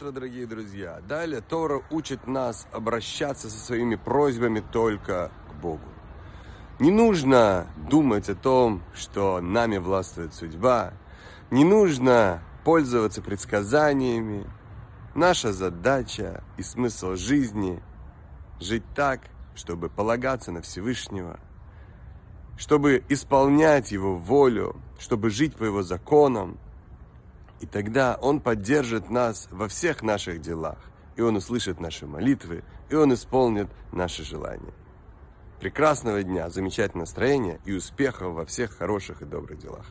утро, дорогие друзья. Далее Тора учит нас обращаться со своими просьбами только к Богу. Не нужно думать о том, что нами властвует судьба. Не нужно пользоваться предсказаниями. Наша задача и смысл жизни – жить так, чтобы полагаться на Всевышнего, чтобы исполнять Его волю, чтобы жить по Его законам – и тогда Он поддержит нас во всех наших делах. И Он услышит наши молитвы, и Он исполнит наши желания. Прекрасного дня, замечательного настроения и успехов во всех хороших и добрых делах.